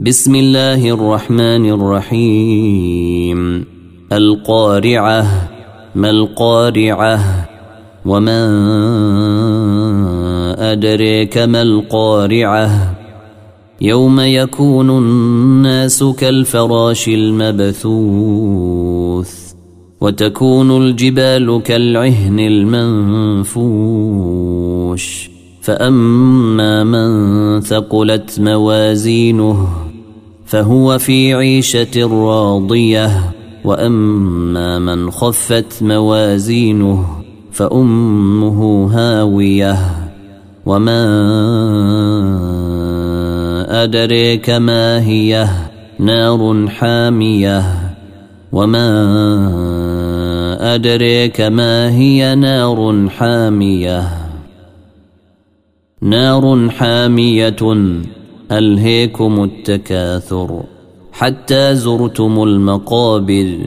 بسم الله الرحمن الرحيم القارعة ما القارعة وما أدريك ما القارعة يوم يكون الناس كالفراش المبثوث وتكون الجبال كالعهن المنفوش فأما من ثقلت موازينه فهو في عيشة راضية وأما من خفت موازينه فأمه هاوية. وما أدريك ما هي؟ نار حامية. وما أدريك ما هي؟ نار حامية. نار حامية. ألهيكم التكاثر حتى زرتم المقابر